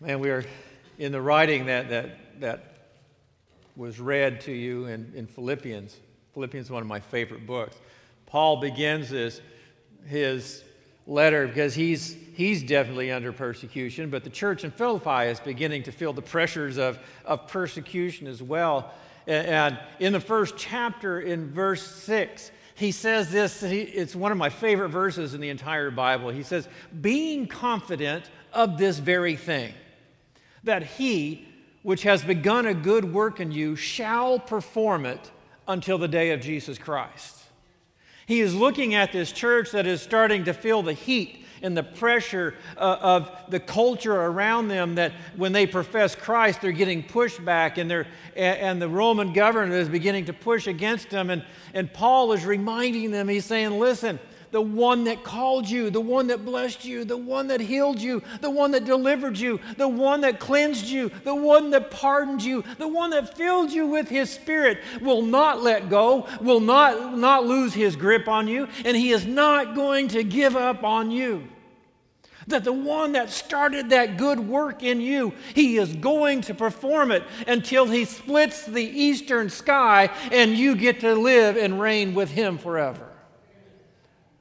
Man, we are in the writing that, that, that was read to you in, in Philippians. Philippians is one of my favorite books. Paul begins this, his letter because he's, he's definitely under persecution, but the church in Philippi is beginning to feel the pressures of, of persecution as well. And, in the first chapter, in verse 6, he says this it's one of my favorite verses in the entire Bible. He says, Being confident of this very thing that he which has begun a good work in you shall perform it until the day of Jesus Christ. He is looking at this church that is starting to feel the heat and the pressure uh, of the culture around them that when they profess Christ, they're getting pushed back and, they're, and the Roman government is beginning to push against them. And, and Paul is reminding them, he's saying, listen, the one that called you, the one that blessed you, the one that healed you, the one that delivered you, the one that cleansed you, the one that pardoned you, the one that filled you with his spirit will not let go, will not, not lose his grip on you, and he is not going to give up on you that the one that started that good work in you, he is going to perform it until he splits the eastern sky and you get to live and reign with him forever.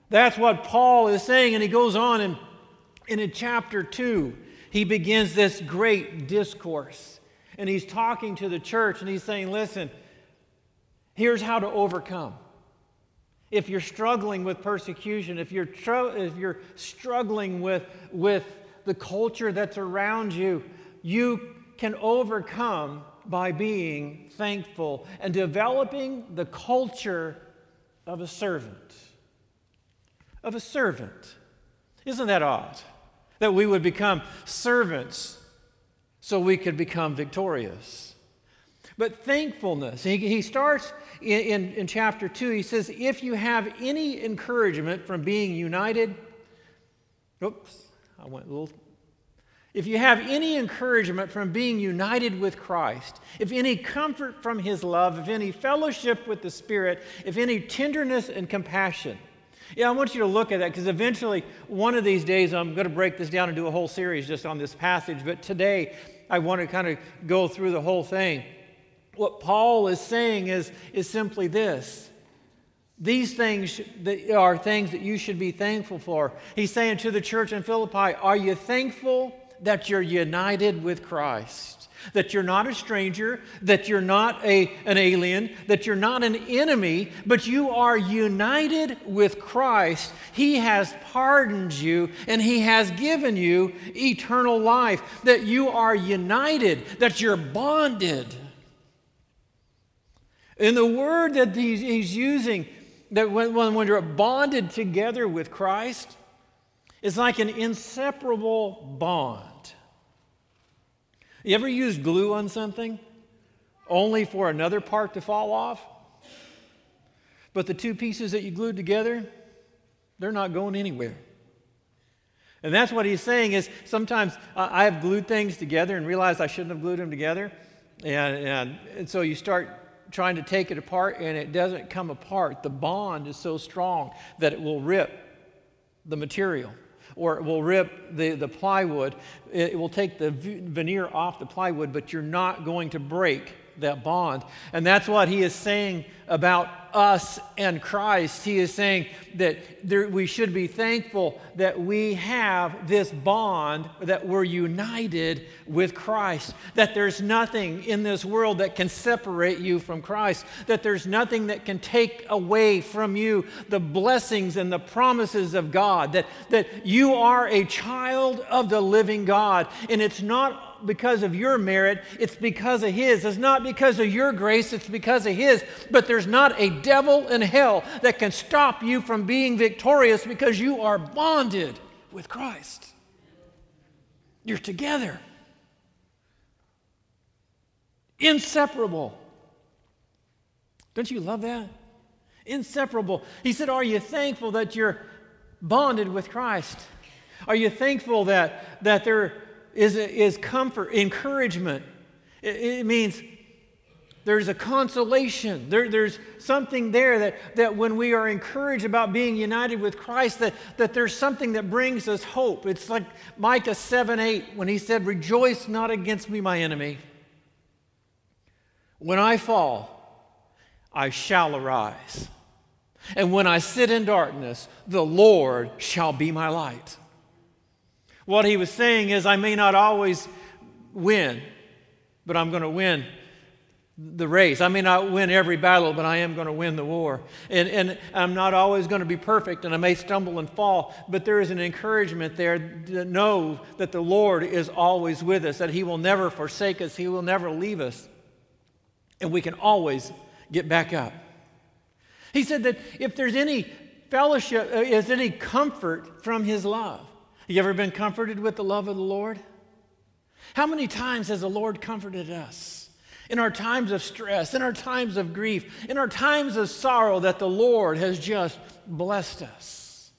That's what Paul is saying, and he goes on and, and in chapter 2, he begins this great discourse. And he's talking to the church and he's saying, Listen, here's how to overcome. If you're struggling with persecution, if you're, tr- if you're struggling with, with the culture that's around you, you can overcome by being thankful and developing the culture of a servant of a servant. Isn't that odd? That we would become servants so we could become victorious. But thankfulness, he, he starts in, in, in chapter 2, he says, If you have any encouragement from being united, oops, I went a little if you have any encouragement from being united with Christ, if any comfort from His love, if any fellowship with the Spirit, if any tenderness and compassion, yeah, I want you to look at that because eventually, one of these days, I'm going to break this down and do a whole series just on this passage. But today, I want to kind of go through the whole thing. What Paul is saying is, is simply this these things that are things that you should be thankful for. He's saying to the church in Philippi, Are you thankful that you're united with Christ? That you're not a stranger, that you're not a, an alien, that you're not an enemy, but you are united with Christ. He has pardoned you and He has given you eternal life, that you are united, that you're bonded. In the word that he's, he's using, that when, when you're bonded together with Christ, is like an inseparable bond. You ever use glue on something only for another part to fall off? But the two pieces that you glued together, they're not going anywhere. And that's what he's saying is sometimes I have glued things together and realized I shouldn't have glued them together. And, and, and so you start trying to take it apart and it doesn't come apart. The bond is so strong that it will rip the material or it will rip the, the plywood. It will take the veneer off the plywood, but you're not going to break that bond. And that's what he is saying about us and Christ. He is saying that there, we should be thankful that we have this bond, that we're united with Christ, that there's nothing in this world that can separate you from Christ, that there's nothing that can take away from you the blessings and the promises of God, that, that you are a child of the living God. And it's not because of your merit, it's because of His. It's not because of your grace, it's because of His. But there's not a devil in hell that can stop you from being victorious because you are bonded with Christ. You're together, inseparable. Don't you love that? Inseparable. He said, Are you thankful that you're bonded with Christ? Are you thankful that, that there is, is comfort, encouragement. It, it means There's a consolation. There, there's something there that, that when we are encouraged about being united with Christ, that, that there's something that brings us hope. It's like Micah 7 8 when he said, Rejoice not against me, my enemy. When I fall, I shall arise. And when I sit in darkness, the Lord shall be my light. What he was saying is, I may not always win, but I'm going to win the race. I may not win every battle, but I am going to win the war. And, and I'm not always going to be perfect, and I may stumble and fall, but there is an encouragement there to know that the Lord is always with us, that He will never forsake us, He will never leave us, and we can always get back up. He said that if there's any fellowship, uh, is any comfort from His love. Have you ever been comforted with the love of the Lord? How many times has the Lord comforted us? In our times of stress, in our times of grief, in our times of sorrow that the Lord has just blessed us.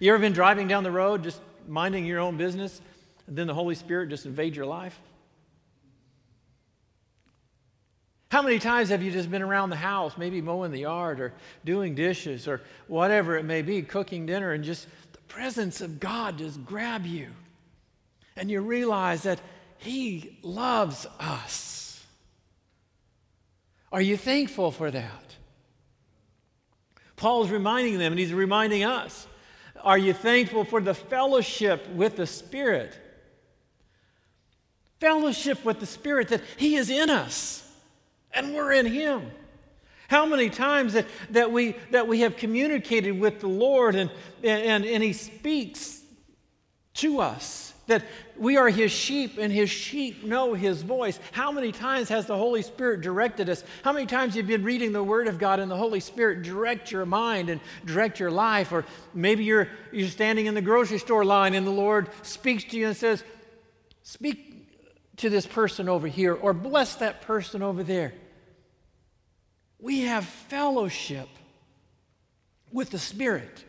You ever been driving down the road just minding your own business and then the Holy Spirit just invade your life? How many times have you just been around the house, maybe mowing the yard or doing dishes or whatever it may be, cooking dinner, and just the presence of God just grab you? And you realize that He loves us. Are you thankful for that? Paul's reminding them, and he's reminding us. Are you thankful for the fellowship with the Spirit? Fellowship with the Spirit that He is in us and we're in Him. How many times that, that, we, that we have communicated with the Lord and, and, and He speaks to us that we are his sheep and his sheep know his voice. How many times has the Holy Spirit directed us? How many times you've you been reading the Word of God and the Holy Spirit direct your mind and direct your life? Or maybe you're, you're standing in the grocery store line and the Lord speaks to you and says, Speak to this person over here or bless that person over there. We have fellowship with the Spirit.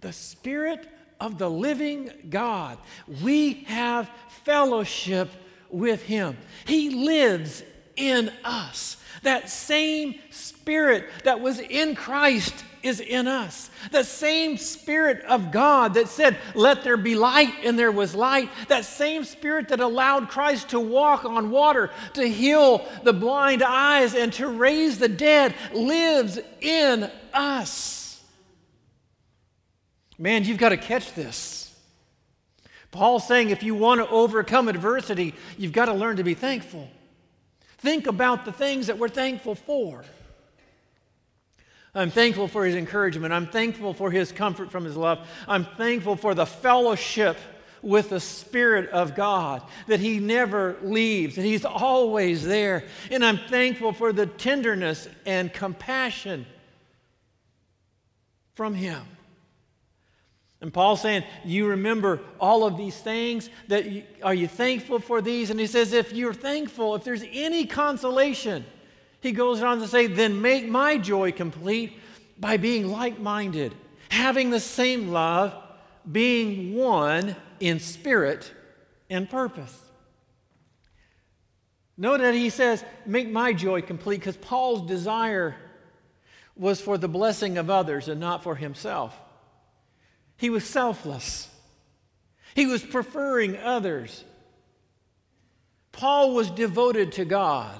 The Spirit of the living God. We have fellowship with Him. He lives in us. That same Spirit that was in Christ is in us. The same Spirit of God that said, Let there be light, and there was light. That same Spirit that allowed Christ to walk on water, to heal the blind eyes, and to raise the dead lives in us. Man, you've got to catch this. Paul's saying if you want to overcome adversity, you've got to learn to be thankful. Think about the things that we're thankful for. I'm thankful for his encouragement. I'm thankful for his comfort from his love. I'm thankful for the fellowship with the Spirit of God, that He never leaves, that He's always there. And I'm thankful for the tenderness and compassion from Him. And Paul's saying, You remember all of these things? That you, are you thankful for these? And he says, If you're thankful, if there's any consolation, he goes on to say, Then make my joy complete by being like minded, having the same love, being one in spirit and purpose. Note that he says, Make my joy complete, because Paul's desire was for the blessing of others and not for himself. He was selfless. He was preferring others. Paul was devoted to God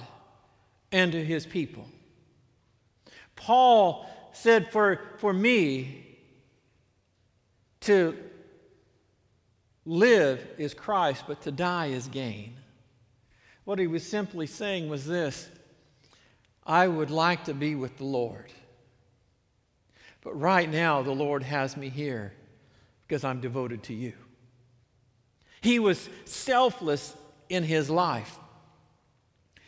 and to his people. Paul said, For, for me, to live is Christ, but to die is gain. What he was simply saying was this I would like to be with the Lord. But right now, the Lord has me here because I'm devoted to you. He was selfless in his life.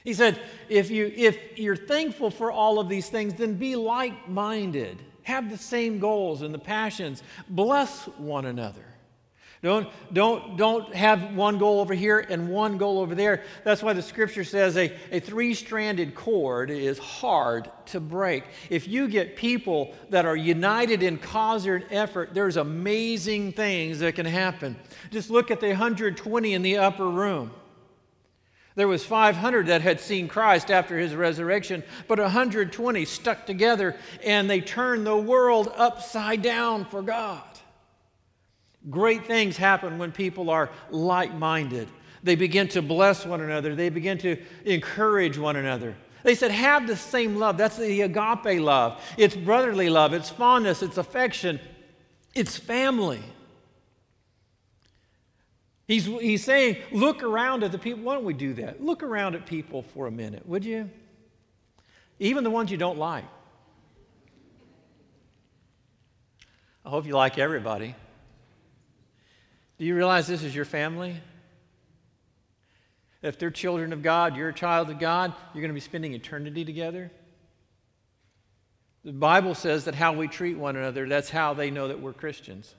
He said, if, you, if you're thankful for all of these things, then be like minded. Have the same goals and the passions. Bless one another. Don't, don't, don't have one goal over here and one goal over there. That's why the scripture says a, a three stranded cord is hard to break. If you get people that are united in cause and effort, there's amazing things that can happen. Just look at the 120 in the upper room. There was 500 that had seen Christ after his resurrection, but 120 stuck together and they turned the world upside down for God. Great things happen when people are like-minded. They begin to bless one another. They begin to encourage one another. They said, have the same love. That's the agape love. It's brotherly love. It's fondness. It's affection. It's family. He's, he's saying, look around at the people. Why don't we do that? Look around at people for a minute, would you? Even the ones you don't like. I hope you like everybody. Do you realize this is your family? If they're children of God, you're a child of God, you're going to be spending eternity together. The Bible says that how we treat one another, that's how they know that we're Christians.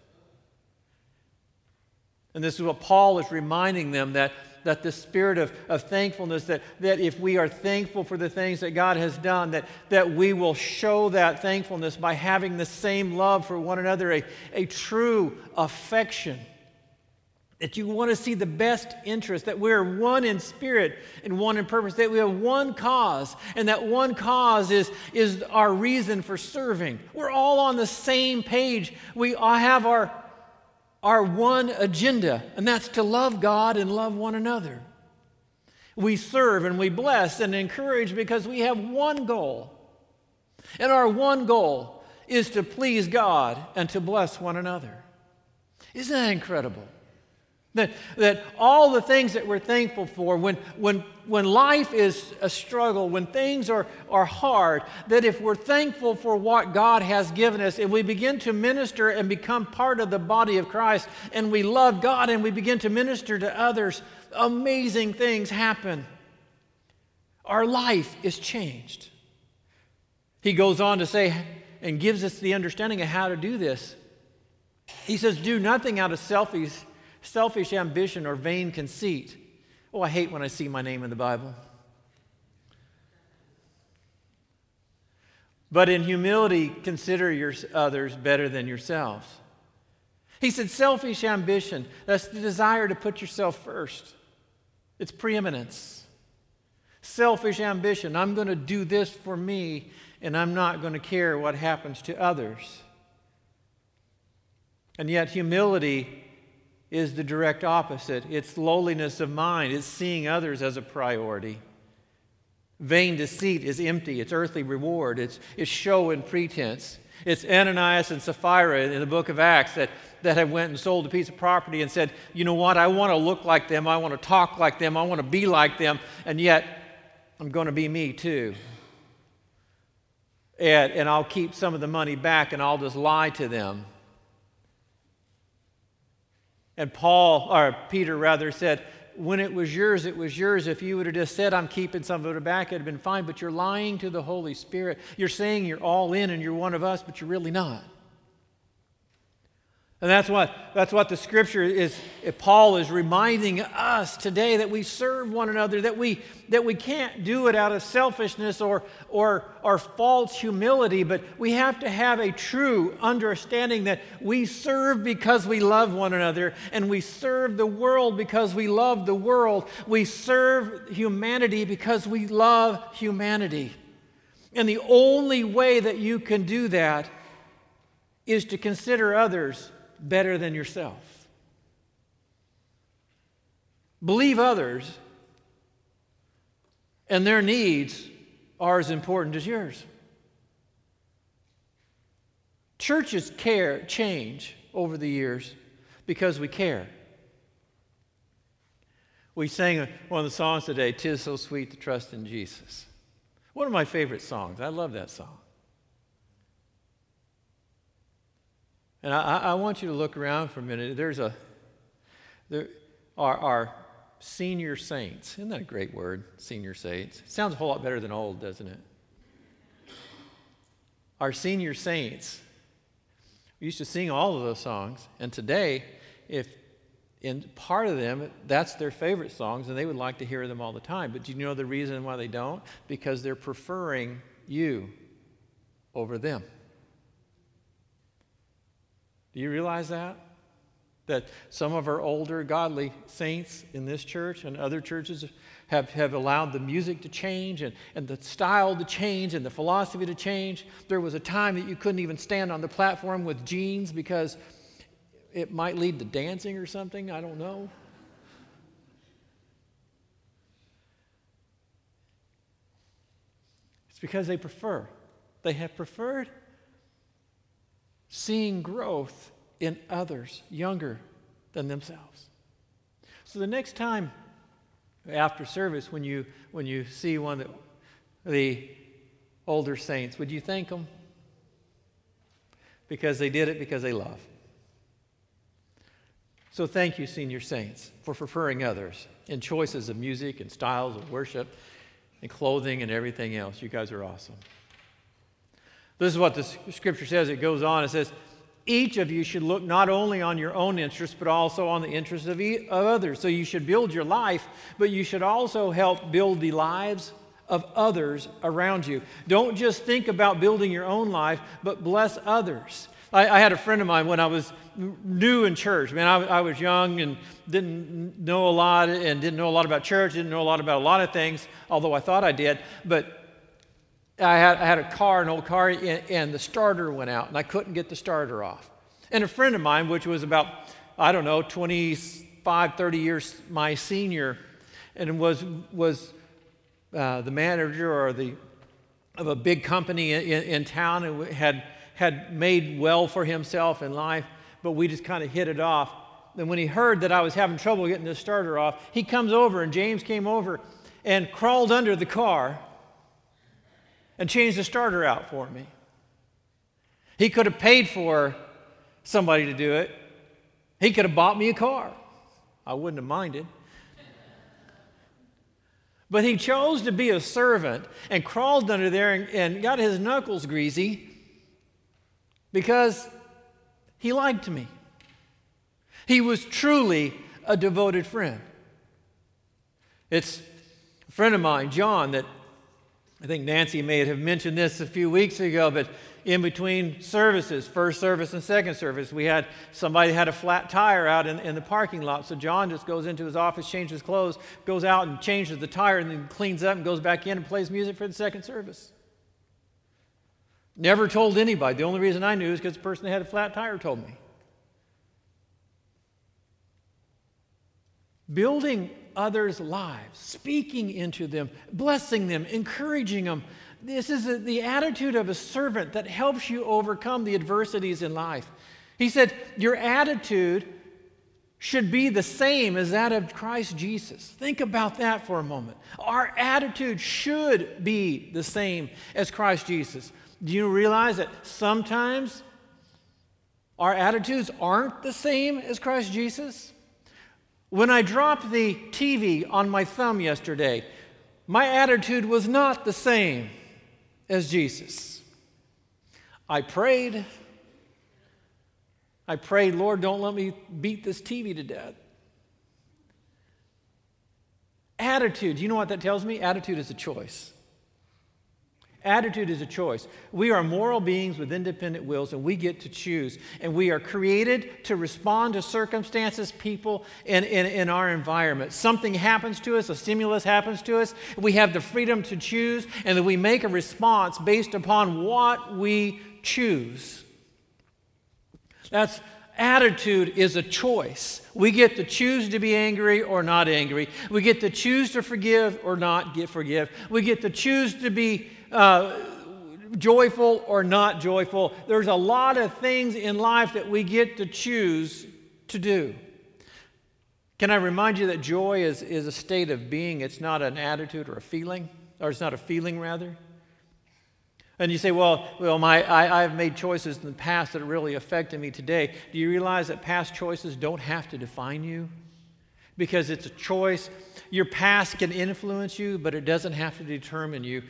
And this is what Paul is reminding them that, that the spirit of, of thankfulness, that, that if we are thankful for the things that God has done, that, that we will show that thankfulness by having the same love for one another, a, a true affection. That you want to see the best interest, that we're one in spirit and one in purpose, that we have one cause, and that one cause is, is our reason for serving. We're all on the same page. We all have our our one agenda, and that's to love God and love one another. We serve and we bless and encourage because we have one goal. And our one goal is to please God and to bless one another. Isn't that incredible? That, that all the things that we're thankful for, when, when, when life is a struggle, when things are, are hard, that if we're thankful for what God has given us and we begin to minister and become part of the body of Christ and we love God and we begin to minister to others, amazing things happen. Our life is changed. He goes on to say and gives us the understanding of how to do this. He says, Do nothing out of selfish selfish ambition or vain conceit. Oh, I hate when I see my name in the Bible. But in humility, consider your others better than yourselves. He said, selfish ambition, that's the desire to put yourself first, it's preeminence. Selfish ambition, I'm going to do this for me, and I'm not going to care what happens to others. And yet, humility is the direct opposite it's lowliness of mind, it's seeing others as a priority. Vain deceit is empty, it's earthly reward, it's, it's show and pretense. It's Ananias and Sapphira in the book of Acts that, that have went and sold a piece of property and said, you know what, I want to look like them, I want to talk like them, I want to be like them, and yet I'm going to be me too. And, and I'll keep some of the money back and I'll just lie to them. And Paul, or Peter rather, said, When it was yours, it was yours. If you would have just said, I'm keeping some of it back, it'd have been fine. But you're lying to the Holy Spirit. You're saying you're all in and you're one of us, but you're really not. And that's what, that's what the scripture is, Paul is reminding us today that we serve one another, that we, that we can't do it out of selfishness or, or, or false humility, but we have to have a true understanding that we serve because we love one another, and we serve the world because we love the world. We serve humanity because we love humanity. And the only way that you can do that is to consider others better than yourself. Believe others, and their needs are as important as yours. Churches care change over the years because we care. We sang one of the songs today, Tis So Sweet to Trust in Jesus. One of my favorite songs. I love that song. And I, I, want you to look around for a minute. There's a, there are our senior saints. Isn't that a great word, senior saints? Sounds a whole lot better than old, doesn't it? Our senior saints. We used to sing all of those songs. And today, if in part of them, that's their favorite songs, and they would like to hear them all the time. But do you know the reason why they don't? Because they're preferring you over them. Do you realize that? that some of our older godly saints in this church and other churches have, have allowed the music to change and, and the style to change and the philosophy to change. There was a time that you couldn't even stand on the platform with jeans because it might lead to dancing or something. I don't know. It's because they prefer. They have preferred seeing growth in others younger than themselves. So the next time after service, when you, when you see one of the older saints, would you thank them? Because they did it because they love. So thank you, senior saints, for preferring others in choices of music and styles of worship and clothing and everything else. You guys are awesome. This is what the scripture says. It goes on. It says, each of you should look not only on your own interests, but also on the interests of, e- of others. So you should build your life, but you should also help build the lives of others around you. Don't just think about building your own life, but bless others. I, I had a friend of mine when I was new in church. Man, I, I was young and didn't know a lot and didn't know a lot about church, didn't know a lot about a lot of things, although I thought I did. But I had, I had a car, an old car, and, and the starter went out, and I couldn't get the starter off. And a friend of mine, which was about, I don't know, 25, 30 years my senior, and was, was uh, the manager or the, of a big company in, in town and had, had made well for himself in life, but we just kind of hit it off. And when he heard that I was having trouble getting the starter off, he comes over, and James came over and crawled under the car and changed the starter out for me. He could have paid for somebody to do it. He could have bought me a car. I wouldn't have minded. But he chose to be a servant and crawled under there and, and got his knuckles greasy because he liked me. He was truly a devoted friend. It's a friend of mine, John, that I think Nancy may have mentioned this a few weeks ago, but in between services, first service and second service, we had somebody had a flat tire out in, in the parking lot. So John just goes into his office, changes clothes, goes out and changes the tire, and then cleans up and goes back in and plays music for the second service. Never told anybody. The only reason I knew is because the person that had a flat tire told me. Building others' lives, speaking into them, blessing them, encouraging them. This is the attitude of a servant that helps you overcome the adversities in life. He said, Your attitude should be the same as that of Christ Jesus. Think about that for a moment. Our attitude should be the same as Christ Jesus. Do you realize that sometimes our attitudes aren't the same as Christ Jesus? When I dropped the TV on my thumb yesterday, my attitude was not the same as Jesus. I prayed. I prayed, Lord, don't let me beat this TV to death. Attitude, you know what that tells me? Attitude is a choice. Attitude is a choice. We are moral beings with independent wills, and we get to choose. And we are created to respond to circumstances, people, and in, our environment. Something happens to us, a stimulus happens to us. We have the freedom to choose, and we make a response based upon what we choose. That's attitude is a choice. We get to choose to be angry or not angry. We get to choose to forgive or not get forgive. We get to choose to be uh, joyful or not joyful. There's a lot of things in life that we get to choose to do. Can I remind you that joy is, is a state of being? It's not an attitude or a feeling, or it's not a feeling, rather. And you say, well, well my, I, I've made choices in the past that really affected me today. Do you realize that past choices don't have to define you? Because it's a choice. Your past can influence you, but it doesn't have to determine you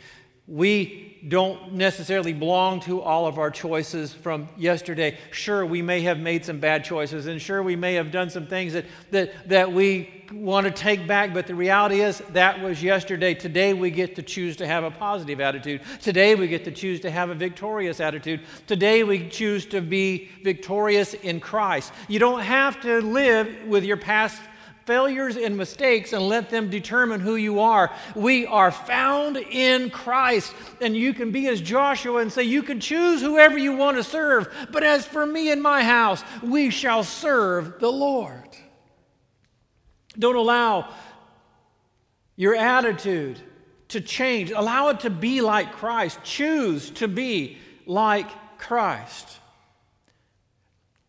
we don't necessarily belong to all of our choices from yesterday. Sure, we may have made some bad choices, and sure, we may have done some things that, that, that we want to take back, but the reality is that was yesterday. Today we get to choose to have a positive attitude. Today we get to choose to have a victorious attitude. Today we choose to be victorious in Christ. You don't have to live with your past failures and mistakes and let them determine who you are. We are found in Christ. And you can be as Joshua and say, You can choose whoever you want to serve. But as for me and my house, we shall serve the Lord. Don't allow your attitude to change. Allow it to be like Christ. Choose to be like Christ.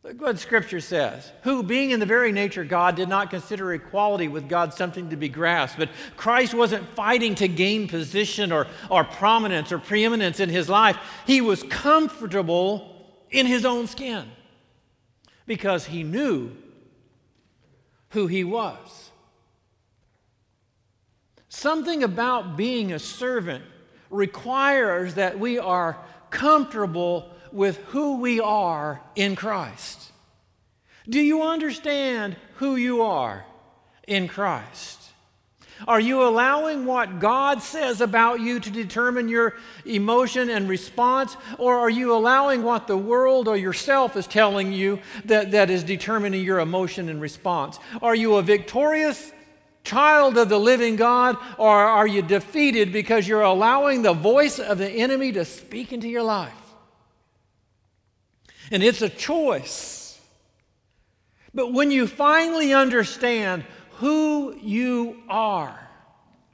Look what Scripture says. Who, being in the very nature God, did not consider equality with God something to be grasped. But Christ wasn't fighting to gain position or, or prominence or preeminence in his life. He was comfortable in his own skin because he knew who he was. Something about being a servant requires that we are comfortable with who we are in Christ. Do you understand who you are in Christ? Are you allowing what God says about you to determine your emotion and response? Or are you allowing what the world or yourself is telling you that, that is determining your emotion and response? Are you a victorious child of the living God? Or are you defeated because you're allowing the voice of the enemy to speak into your life? And it's a choice. But when you finally understand who you are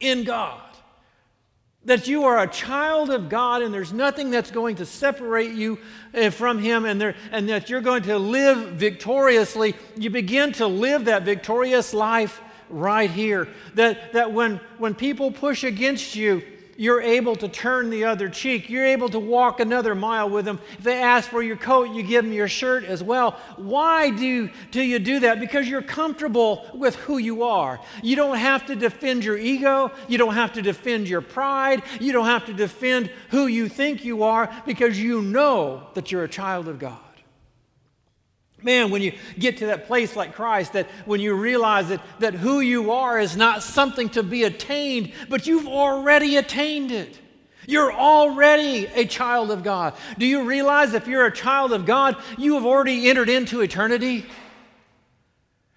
in God, that you are a child of God and there's nothing that's going to separate you eh, from Him and, there, and that you're going to live victoriously, you begin to live that victorious life right here. That, that when, when people push against you, you're able to turn the other cheek. You're able to walk another mile with them. If they ask for your coat, you give them your shirt as well. Why do, do you do that? Because you're comfortable with who you are. You don't have to defend your ego. You don't have to defend your pride. You don't have to defend who you think you are because you know that you're a child of God. Man, when you get to that place like Christ, that when you realize that, that who you are is not something to be attained, but you've already attained it. You're already a child of God. Do you realize if you're a child of God, you have already entered into eternity?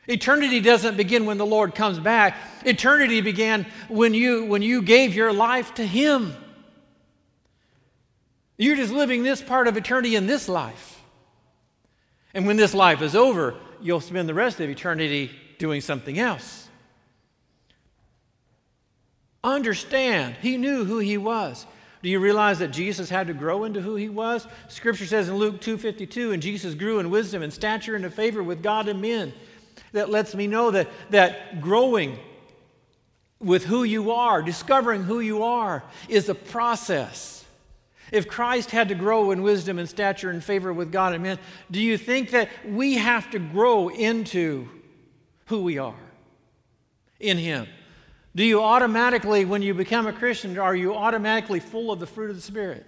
Eternity doesn't begin when the Lord comes back. Eternity began when you, when you gave your life to Him. You're just living this part of eternity in this life. And when this life is over, you'll spend the rest of eternity doing something else. Understand, he knew who he was. Do you realize that Jesus had to grow into who he was? Scripture says in Luke 2:52, and Jesus grew in wisdom and stature and in favor with God and men. That lets me know that, that growing with who you are, discovering who you are, is a process. If Christ had to grow in wisdom and stature and favor with God and men, do you think that we have to grow into who we are in Him? Do you automatically, when you become a Christian, are you automatically full of the fruit of the Spirit?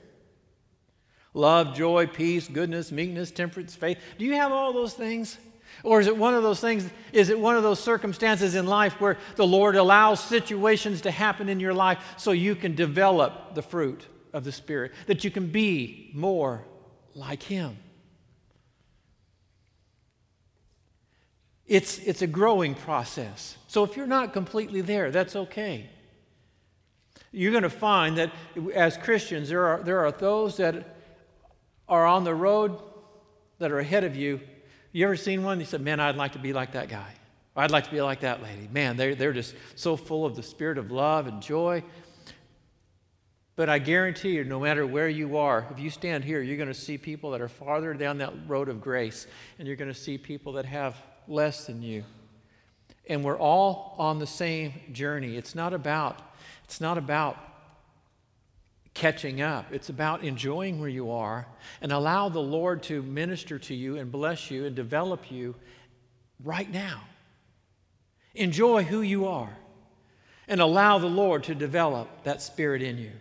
Love, joy, peace, goodness, meekness, temperance, faith. Do you have all those things? Or is it one of those things, is it one of those circumstances in life where the Lord allows situations to happen in your life so you can develop the fruit? Of the Spirit, that you can be more like Him. It's, it's a growing process. So if you're not completely there, that's okay. You're going to find that as Christians, there are, there are those that are on the road that are ahead of you. You ever seen one? You said, Man, I'd like to be like that guy. I'd like to be like that lady. Man, they're, they're just so full of the spirit of love and joy. But I guarantee you, no matter where you are, if you stand here, you're going to see people that are farther down that road of grace, and you're going to see people that have less than you. And we're all on the same journey. It's not about, it's not about catching up. It's about enjoying where you are and allow the Lord to minister to you and bless you and develop you right now. Enjoy who you are and allow the Lord to develop that spirit in you.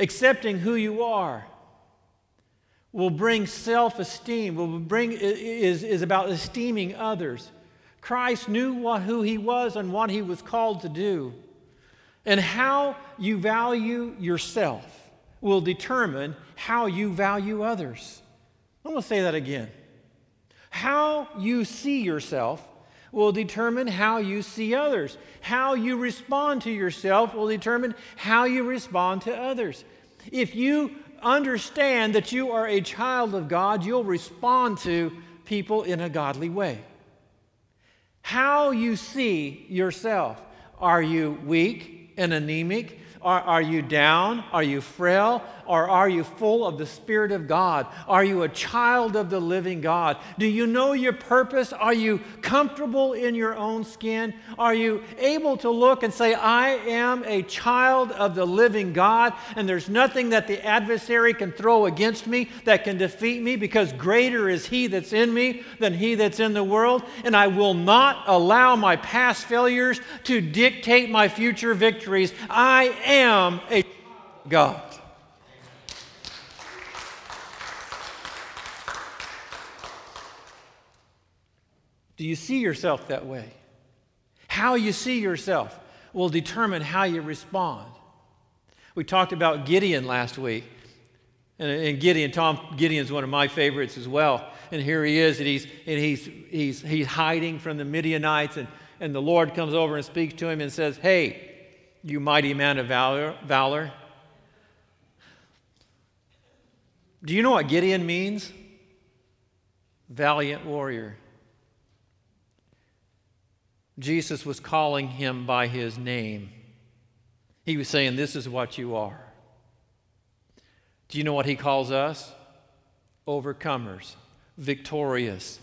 Accepting who you are will bring self esteem, will bring, is, is about esteeming others. Christ knew what, who he was and what he was called to do. And how you value yourself will determine how you value others. I'm going to say that again. How you see yourself will determine how you see others. How you respond to yourself will determine how you respond to others. If you understand that you are a child of God, you'll respond to people in a godly way. How you see yourself. Are you weak and anemic? Are, are you down? Are you frail? Or are you full of the Spirit of God? Are you a child of the living God? Do you know your purpose? Are you comfortable in your own skin? Are you able to look and say, I am a child of the living God, and there's nothing that the adversary can throw against me that can defeat me because greater is he that's in me than he that's in the world? And I will not allow my past failures to dictate my future victories. I am a God. Do you see yourself that way? How you see yourself will determine how you respond. We talked about Gideon last week. And, Gideon, Tom Gideon's one of my favorites as well. And here he is, and he's, and he's, he's, he's hiding from the Midianites. And, and the Lord comes over and speaks to him and says, Hey, you mighty man of valor, valor. Do you know what Gideon means? Valiant warrior. Jesus was calling him by his name. He was saying, This is what you are. Do you know what he calls us? Overcomers, victorious,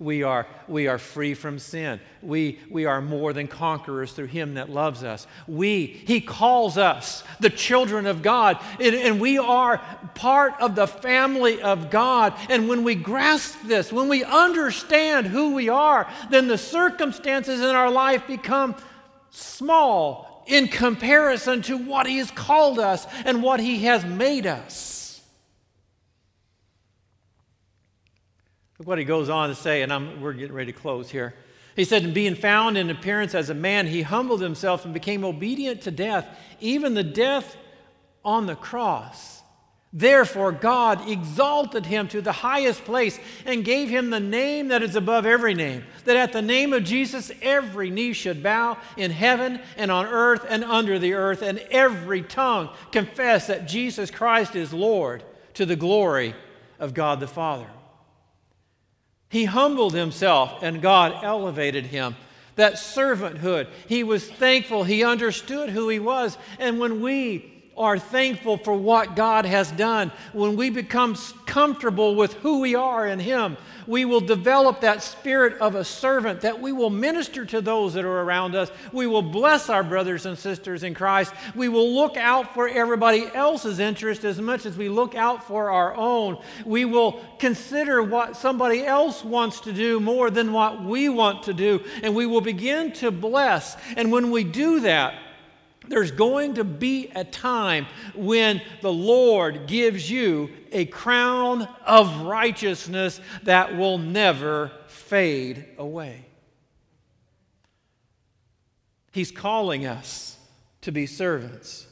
we are, we are free from sin. We, we are more than conquerors through Him that loves us. We, He calls us the children of God, and, and we are part of the family of God. And when we grasp this, when we understand who we are, then the circumstances in our life become small in comparison to what He has called us and what He has made us. Look what he goes on to say, and I'm, we're getting ready to close here. He said, being found in appearance as a man, he humbled himself and became obedient to death, even the death on the cross. Therefore, God exalted him to the highest place and gave him the name that is above every name, that at the name of Jesus every knee should bow in heaven and on earth and under the earth, and every tongue confess that Jesus Christ is Lord to the glory of God the Father. He humbled himself and God elevated him. That servanthood, he was thankful, he understood who he was. And when we are thankful for what God has done, when we become comfortable with who we are in Him, we will develop that spirit of a servant that we will minister to those that are around us. We will bless our brothers and sisters in Christ. We will look out for everybody else's interest as much as we look out for our own. We will consider what somebody else wants to do more than what we want to do, and we will begin to bless. And when we do that, there's going to be a time when the Lord gives you a crown of righteousness that will never fade away. He's calling us to be servants.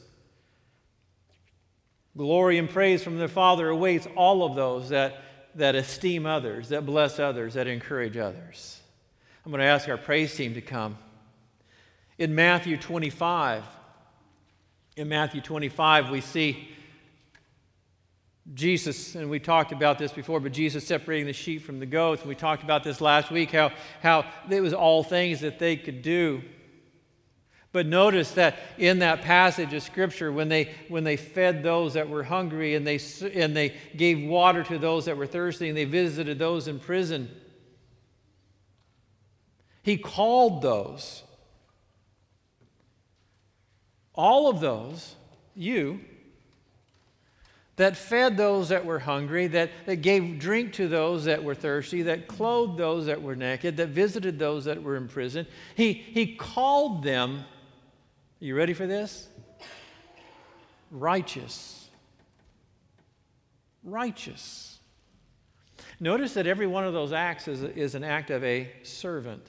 Glory and praise from the Father awaits all of those that, that esteem others, that bless others, that encourage others. I'm going to ask our praise team to come. In Matthew 25, in Matthew 25, we see Jesus, and we talked about this before, but Jesus separating the sheep from the goats. And we talked about this last week, how, how it was all things that they could do. But notice that in that passage of Scripture, when they, when they fed those that were hungry and they, and they gave water to those that were thirsty and they visited those in prison, he called those all of those, you, that fed those that were hungry, that, that gave drink to those that were thirsty, that clothed those that were naked, that visited those that were in prison. He, he called them, you ready for this? Righteous. Righteous. Notice that every one of those acts is, is an act of a servant.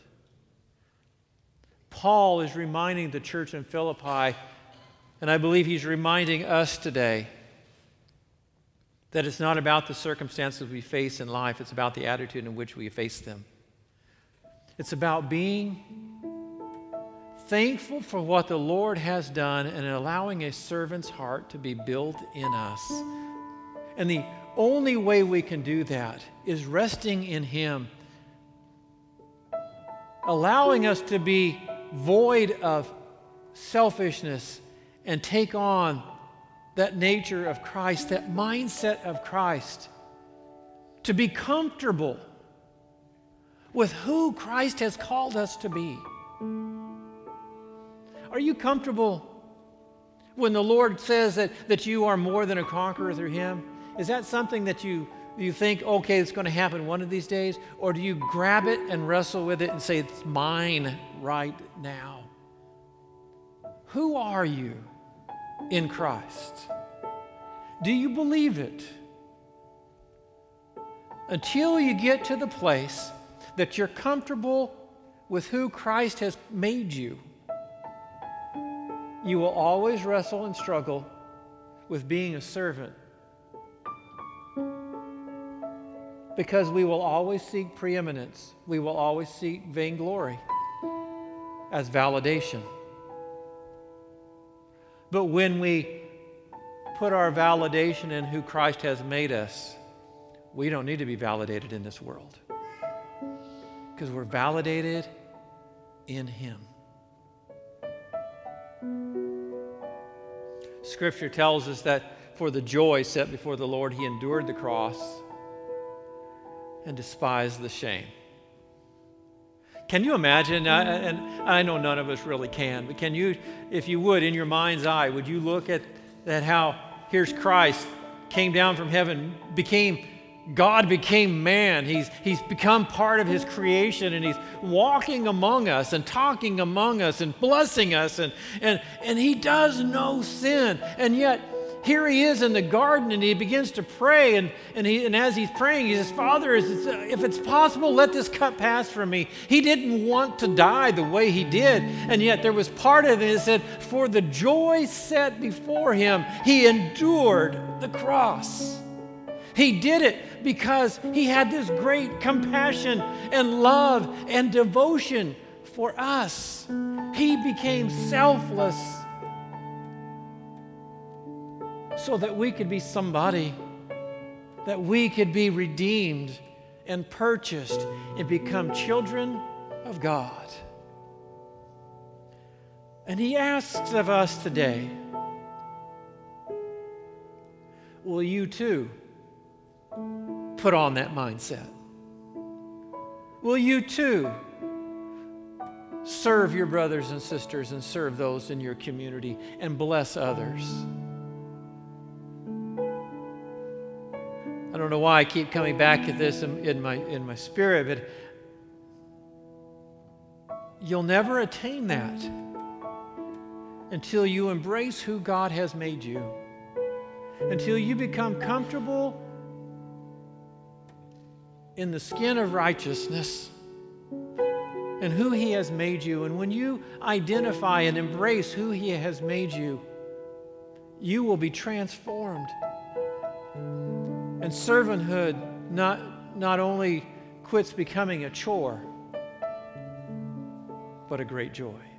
Paul is reminding the church in Philippi, and I believe he's reminding us today that it's not about the circumstances we face in life, it's about the attitude in which we face them. It's about being thankful for what the Lord has done and allowing a servant's heart to be built in us. And the only way we can do that is resting in Him, allowing us to be void of selfishness and take on that nature of Christ, that mindset of Christ, to be comfortable with who Christ has called us to be. Are you comfortable when the Lord says that, that you are more than a conqueror through Him? Is that something that you, you think, okay, it's going to happen one of these days? Or do you grab it and wrestle with it and say, it's mine right now? Who are you in Christ? Do you believe it? Until you get to the place that you're comfortable with who Christ has made you, you will always wrestle and struggle with being a servant. Because we will always seek preeminence, we will always seek vainglory as validation. But when we put our validation in who Christ has made us, we don't need to be validated in this world because we're validated in Him. Scripture tells us that for the joy set before the Lord, He endured the cross and despise the shame. Can you imagine? I, and I know none of us really can, but can you, if you would, in your mind's eye, would you look at, at how here's Christ came down from heaven, became God became man. He's, he's become part of his creation and he's walking among us and talking among us and blessing us. And, and, and he does no sin. And yet, here he is in the garden and he begins to pray. And, and, he, and as he's praying, he says, Father, uh, if it's possible, let this cup pass from me. He didn't want to die the way he did. And yet, there was part of it that said, For the joy set before him, he endured the cross. He did it because he had this great compassion and love and devotion for us. He became selfless so that we could be somebody, that we could be redeemed and purchased and become children of God. And he asks of us today, will you too? put on that mindset? Will you too serve your brothers and sisters and serve those in your community and bless others? Don't know why I keep coming back at this in, in my, in my spirit, but you'll never attain that until you embrace who God has made you, until you become comfortable in the skin of righteousness and who He has made you. And when you identify and embrace who He has made you, you will be transformed. And servanthood not, not only quits becoming a chore, but a great joy.